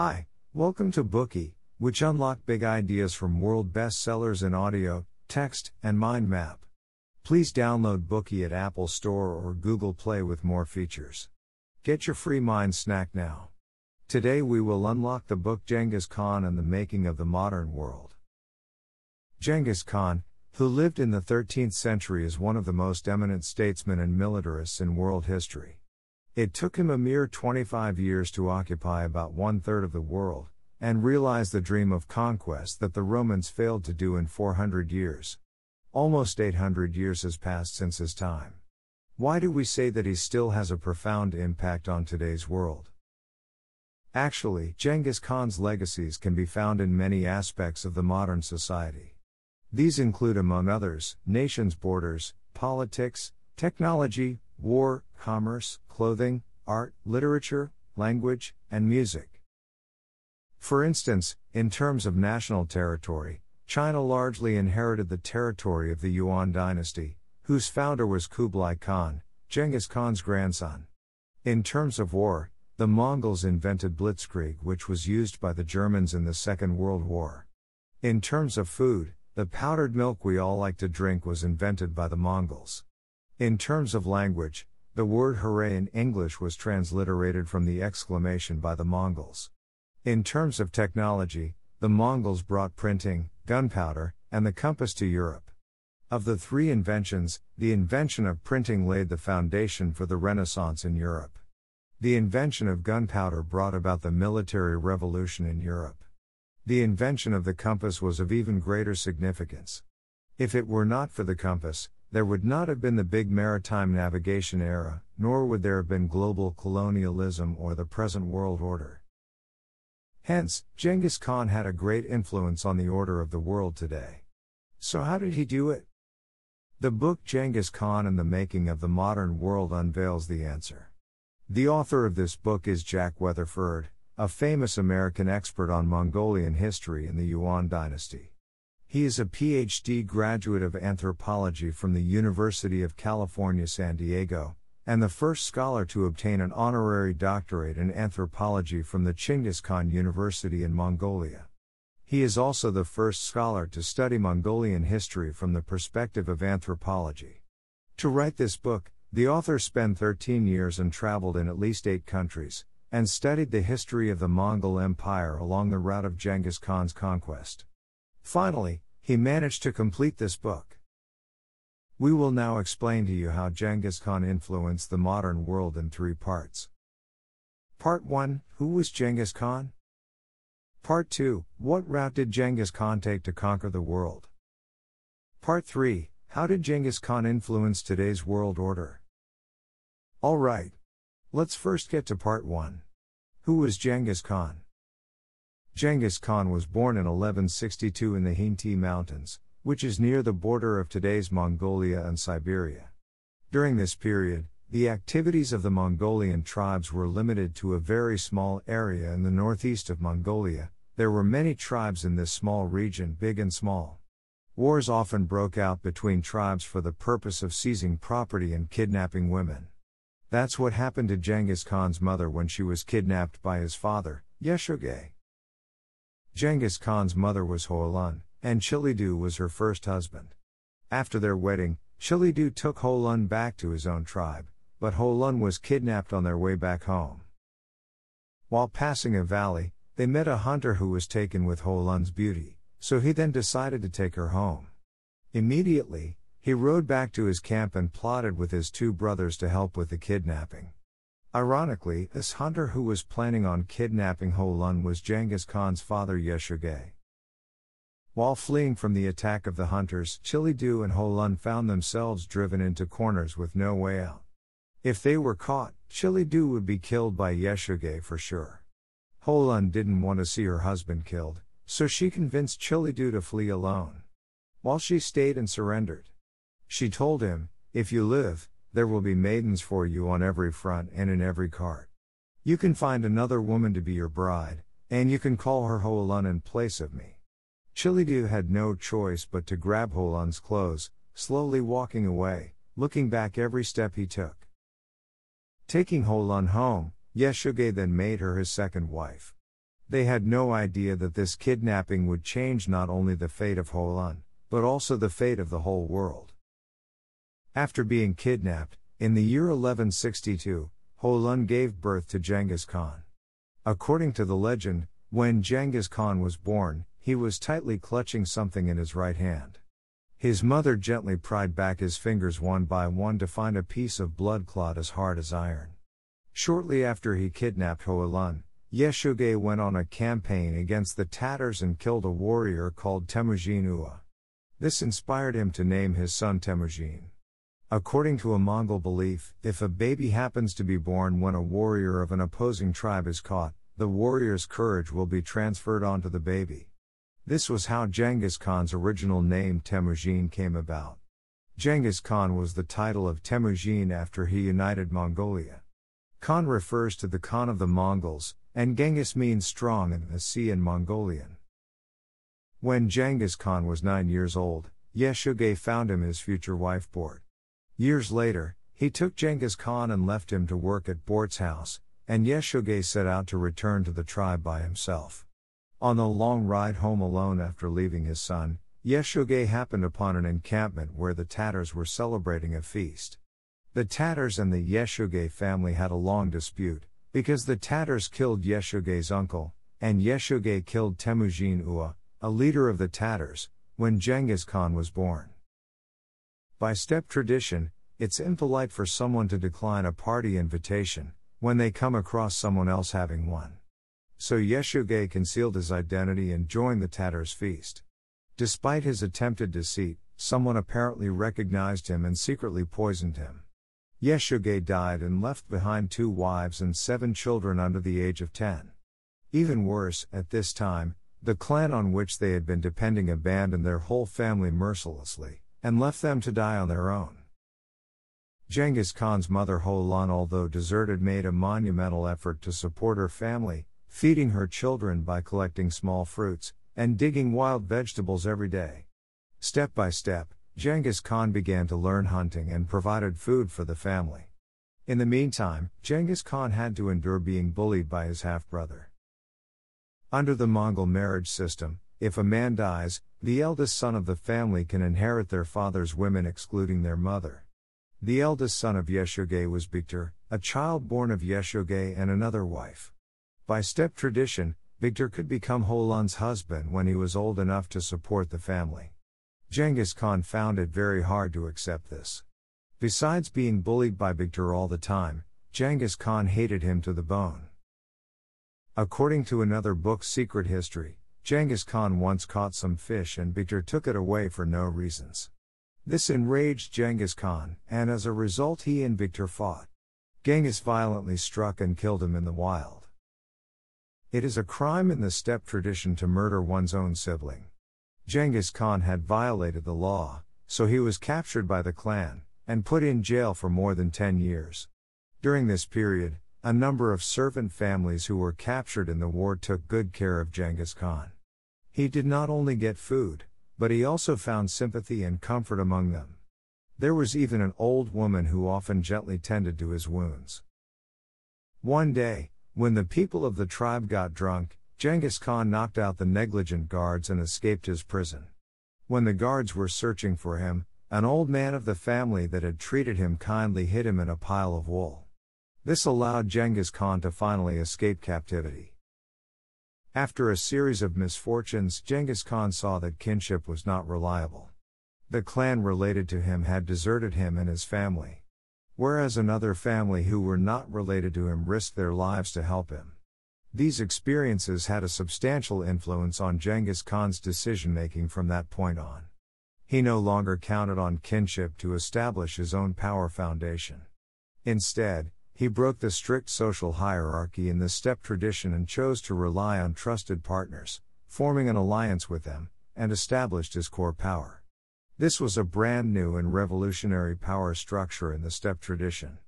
Hi, welcome to Bookey, which unlock big ideas from world bestsellers in audio, text, and mind map. Please download Bookey at Apple Store or Google Play with more features. Get your free mind snack now. Today we will unlock the book Genghis Khan and the Making of the Modern World. Genghis Khan, who lived in the 13th century, is one of the most eminent statesmen and militarists in world history. It took him a mere 25 years to occupy about one third of the world, and realize the dream of conquest that the Romans failed to do in 400 years. Almost 800 years has passed since his time. Why do we say that he still has a profound impact on today's world? Actually, Genghis Khan's legacies can be found in many aspects of the modern society. These include, among others, nations' borders, politics, technology, war, commerce, clothing, art, literature, language, and music. For instance, in terms of national territory, China largely inherited the territory of the Yuan dynasty, whose founder was Kublai Khan, Genghis Khan's grandson. In terms of war, the Mongols invented blitzkrieg, which was used by the Germans in the Second World War. In terms of food, the powdered milk we all like to drink was invented by the Mongols. In terms of language, the word hooray in English was transliterated from the exclamation by the Mongols. In terms of technology, the Mongols brought printing, gunpowder, and the compass to Europe. Of the three inventions, the invention of printing laid the foundation for the Renaissance in Europe. The invention of gunpowder brought about the military revolution in Europe. The invention of the compass was of even greater significance. If it were not for the compass, there would not have been the big maritime navigation era, nor would there have been global colonialism or the present world order. Hence, Genghis Khan had a great influence on the order of the world today. So, how did he do it? The book Genghis Khan and the Making of the Modern World unveils the answer. The author of this book is Jack Weatherford, a famous American expert on Mongolian history and the Yuan dynasty. He is a PhD graduate of anthropology from the University of California, San Diego, and the first scholar to obtain an honorary doctorate in anthropology from the Chinggis Khan University in Mongolia. He is also the first scholar to study Mongolian history from the perspective of anthropology. To write this book, the author spent 13 years and traveled in at least eight countries, and studied the history of the Mongol Empire along the route of Genghis Khan's conquest. Finally, he managed to complete this book. We will now explain to you how Genghis Khan influenced the modern world in three parts. Part 1 Who was Genghis Khan? Part 2 What route did Genghis Khan take to conquer the world? Part 3 How did Genghis Khan influence today's world order? Alright. Let's first get to part 1. Who was Genghis Khan? Genghis Khan was born in 1162 in the Khinty Mountains, which is near the border of today's Mongolia and Siberia. During this period, the activities of the Mongolian tribes were limited to a very small area in the northeast of Mongolia. There were many tribes in this small region, big and small. Wars often broke out between tribes for the purpose of seizing property and kidnapping women. That's what happened to Genghis Khan's mother when she was kidnapped by his father, Yeshogey. Genghis Khan's mother was Hoelun, and Chilidu was her first husband. After their wedding, Chilidu took Hoelun back to his own tribe, but Hoelun was kidnapped on their way back home. While passing a valley, they met a hunter who was taken with Hoelun's beauty, so he then decided to take her home. Immediately, he rode back to his camp and plotted with his two brothers to help with the kidnapping. Ironically, this hunter who was planning on kidnapping Hoelun was Genghis Khan's father Yeshogey. While fleeing from the attack of the hunters, Chilidu and Hoelun found themselves driven into corners with no way out. If they were caught, Chilidu would be killed by Yeshogey for sure. Hoelun didn't want to see her husband killed, so she convinced Chilidu to flee alone. While she stayed and surrendered. She told him, If you live, there will be maidens for you on every front and in every cart. You can find another woman to be your bride, and you can call her Hoelun in place of me. Chilidu had no choice but to grab Hoelun's clothes, slowly walking away, looking back every step he took. Taking Hoelun home, Yeshogey then made her his second wife. They had no idea that this kidnapping would change not only the fate of Hoelun, but also the fate of the whole world. After being kidnapped, in the year 1162, Hoelun gave birth to Genghis Khan. According to the legend, when Genghis Khan was born, he was tightly clutching something in his right hand. His mother gently pried back his fingers one by one to find a piece of blood clot as hard as iron. Shortly after he kidnapped Hoelun, Yeshogei went on a campaign against the Tatars and killed a warrior called Temujin Ua. This inspired him to name his son Temujin. According to a Mongol belief, if a baby happens to be born when a warrior of an opposing tribe is caught, the warrior's courage will be transferred onto the baby. This was how Genghis Khan's original name Temujin came about. Genghis Khan was the title of Temujin after he united Mongolia. Khan refers to the Khan of the Mongols, and Genghis means strong in the sea in Mongolian. When Genghis Khan was nine years old, Yeshogei found him his future wife Bort. Years later, he took Genghis Khan and left him to work at Bort's house, and Yeshogei set out to return to the tribe by himself. On the long ride home alone after leaving his son, Yeshogei happened upon an encampment where the Tatars were celebrating a feast. The Tatars and the Yeshogei family had a long dispute, because the Tatars killed Yeshogei's uncle, and Yeshogei killed Temujin Ua, a leader of the Tatars, when Genghis Khan was born. By steppe tradition, it's impolite for someone to decline a party invitation when they come across someone else having one. So Yeshogei concealed his identity and joined the Tatars' feast. Despite his attempted deceit, someone apparently recognized him and secretly poisoned him. Yeshogei died and left behind two wives and seven children under the age of ten. Even worse, at this time, the clan on which they had been depending abandoned their whole family mercilessly and left them to die on their own. Genghis Khan's mother Hoelun, although deserted, made a monumental effort to support her family, feeding her children by collecting small fruits and digging wild vegetables every day. Step by step, Genghis Khan began to learn hunting and provided food for the family. In the meantime, Genghis Khan had to endure being bullied by his half brother. Under the Mongol marriage system, if a man dies, the eldest son of the family can inherit their father's women excluding their mother. The eldest son of Yeshogei was Biktar, a child born of Yeshogei and another wife. By steppe tradition, Biktar could become Hoelun's husband when he was old enough to support the family. Genghis Khan found it very hard to accept this. Besides being bullied by Biktar all the time, Genghis Khan hated him to the bone. According to another book, Secret History, Genghis Khan once caught some fish and Biktar took it away for no reasons. This enraged Genghis Khan, and as a result, he and Biktar fought. Genghis violently struck and killed him in the wild. It is a crime in the steppe tradition to murder one's own sibling. Genghis Khan had violated the law, so he was captured by the clan and put in jail for more than 10 years. During this period, a number of servant families who were captured in the war took good care of Genghis Khan. He did not only get food, but he also found sympathy and comfort among them. There was even an old woman who often gently tended to his wounds. One day, when the people of the tribe got drunk, Genghis Khan knocked out the negligent guards and escaped his prison. When the guards were searching for him, an old man of the family that had treated him kindly hid him in a pile of wool. This allowed Genghis Khan to finally escape captivity. After a series of misfortunes, Genghis Khan saw that kinship was not reliable. The clan related to him had deserted him and his family. Whereas another family who were not related to him risked their lives to help him. These experiences had a substantial influence on Genghis Khan's decision making from that point on. He no longer counted on kinship to establish his own power foundation. Instead, he broke the strict social hierarchy in the steppe tradition and chose to rely on trusted partners, forming an alliance with them, and established his core power. This was a brand new and revolutionary power structure in the steppe tradition.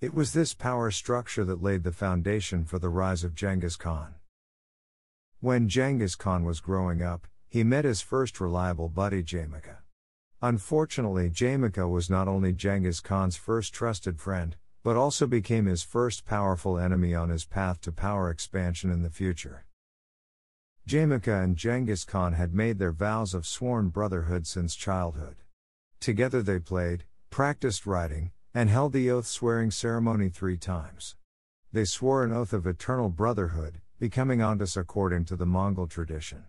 It was this power structure that laid the foundation for the rise of Genghis Khan. When Genghis Khan was growing up, he met his first reliable buddy Jamuka. Unfortunately, Jamuka was not only Genghis Khan's first trusted friend, but also became his first powerful enemy on his path to power expansion in the future. Jamuka and Genghis Khan had made their vows of sworn brotherhood since childhood. Together they played, practiced riding, and held the oath swearing ceremony three times. They swore an oath of eternal brotherhood, becoming andas according to the Mongol tradition.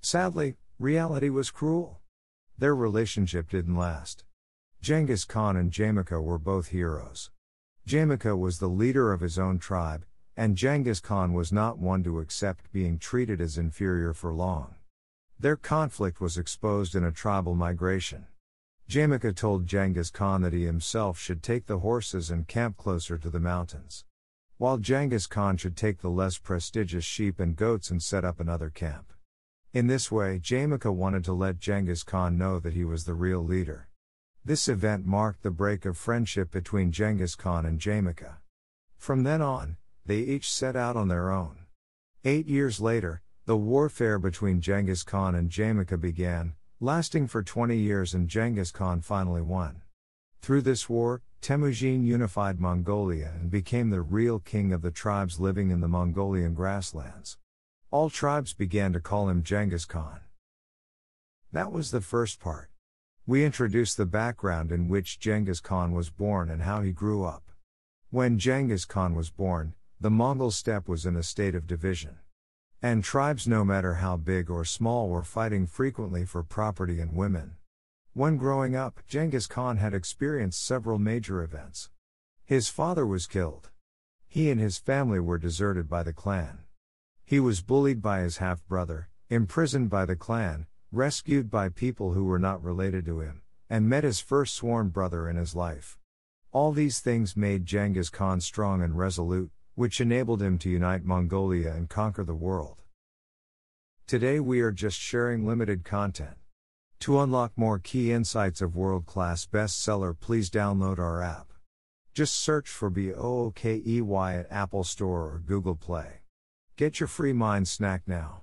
Sadly, reality was cruel. Their relationship didn't last. Genghis Khan and Jamuka were both heroes. Jamuka was the leader of his own tribe, and Genghis Khan was not one to accept being treated as inferior for long. Their conflict was exposed in a tribal migration. Jamuka told Genghis Khan that he himself should take the horses and camp closer to the mountains. While Genghis Khan should take the less prestigious sheep and goats and set up another camp. In this way, Jamuka wanted to let Genghis Khan know that he was the real leader. This event marked the break of friendship between Genghis Khan and Jamuka. From then on, they each set out on their own. Eight years later, the warfare between Genghis Khan and Jamuka began, lasting for 20 years and Genghis Khan finally won. Through this war, Temujin unified Mongolia and became the real king of the tribes living in the Mongolian grasslands. All tribes began to call him Genghis Khan. That was the first part. We introduce the background in which Genghis Khan was born and how he grew up. When Genghis Khan was born, the Mongol steppe was in a state of division. And tribes, no matter how big or small, were fighting frequently for property and women. When growing up, Genghis Khan had experienced several major events. His father was killed. He and his family were deserted by the clan. He was bullied by his half brother, imprisoned by the clan, rescued by people who were not related to him, and met his first sworn brother in his life. All these things made Genghis Khan strong and resolute, which enabled him to unite Mongolia and conquer the world. Today we are just sharing limited content. To unlock more key insights of world class bestseller, please download our app. Just search for BOOKEY at Apple Store or Google Play. Get your free mind snack now.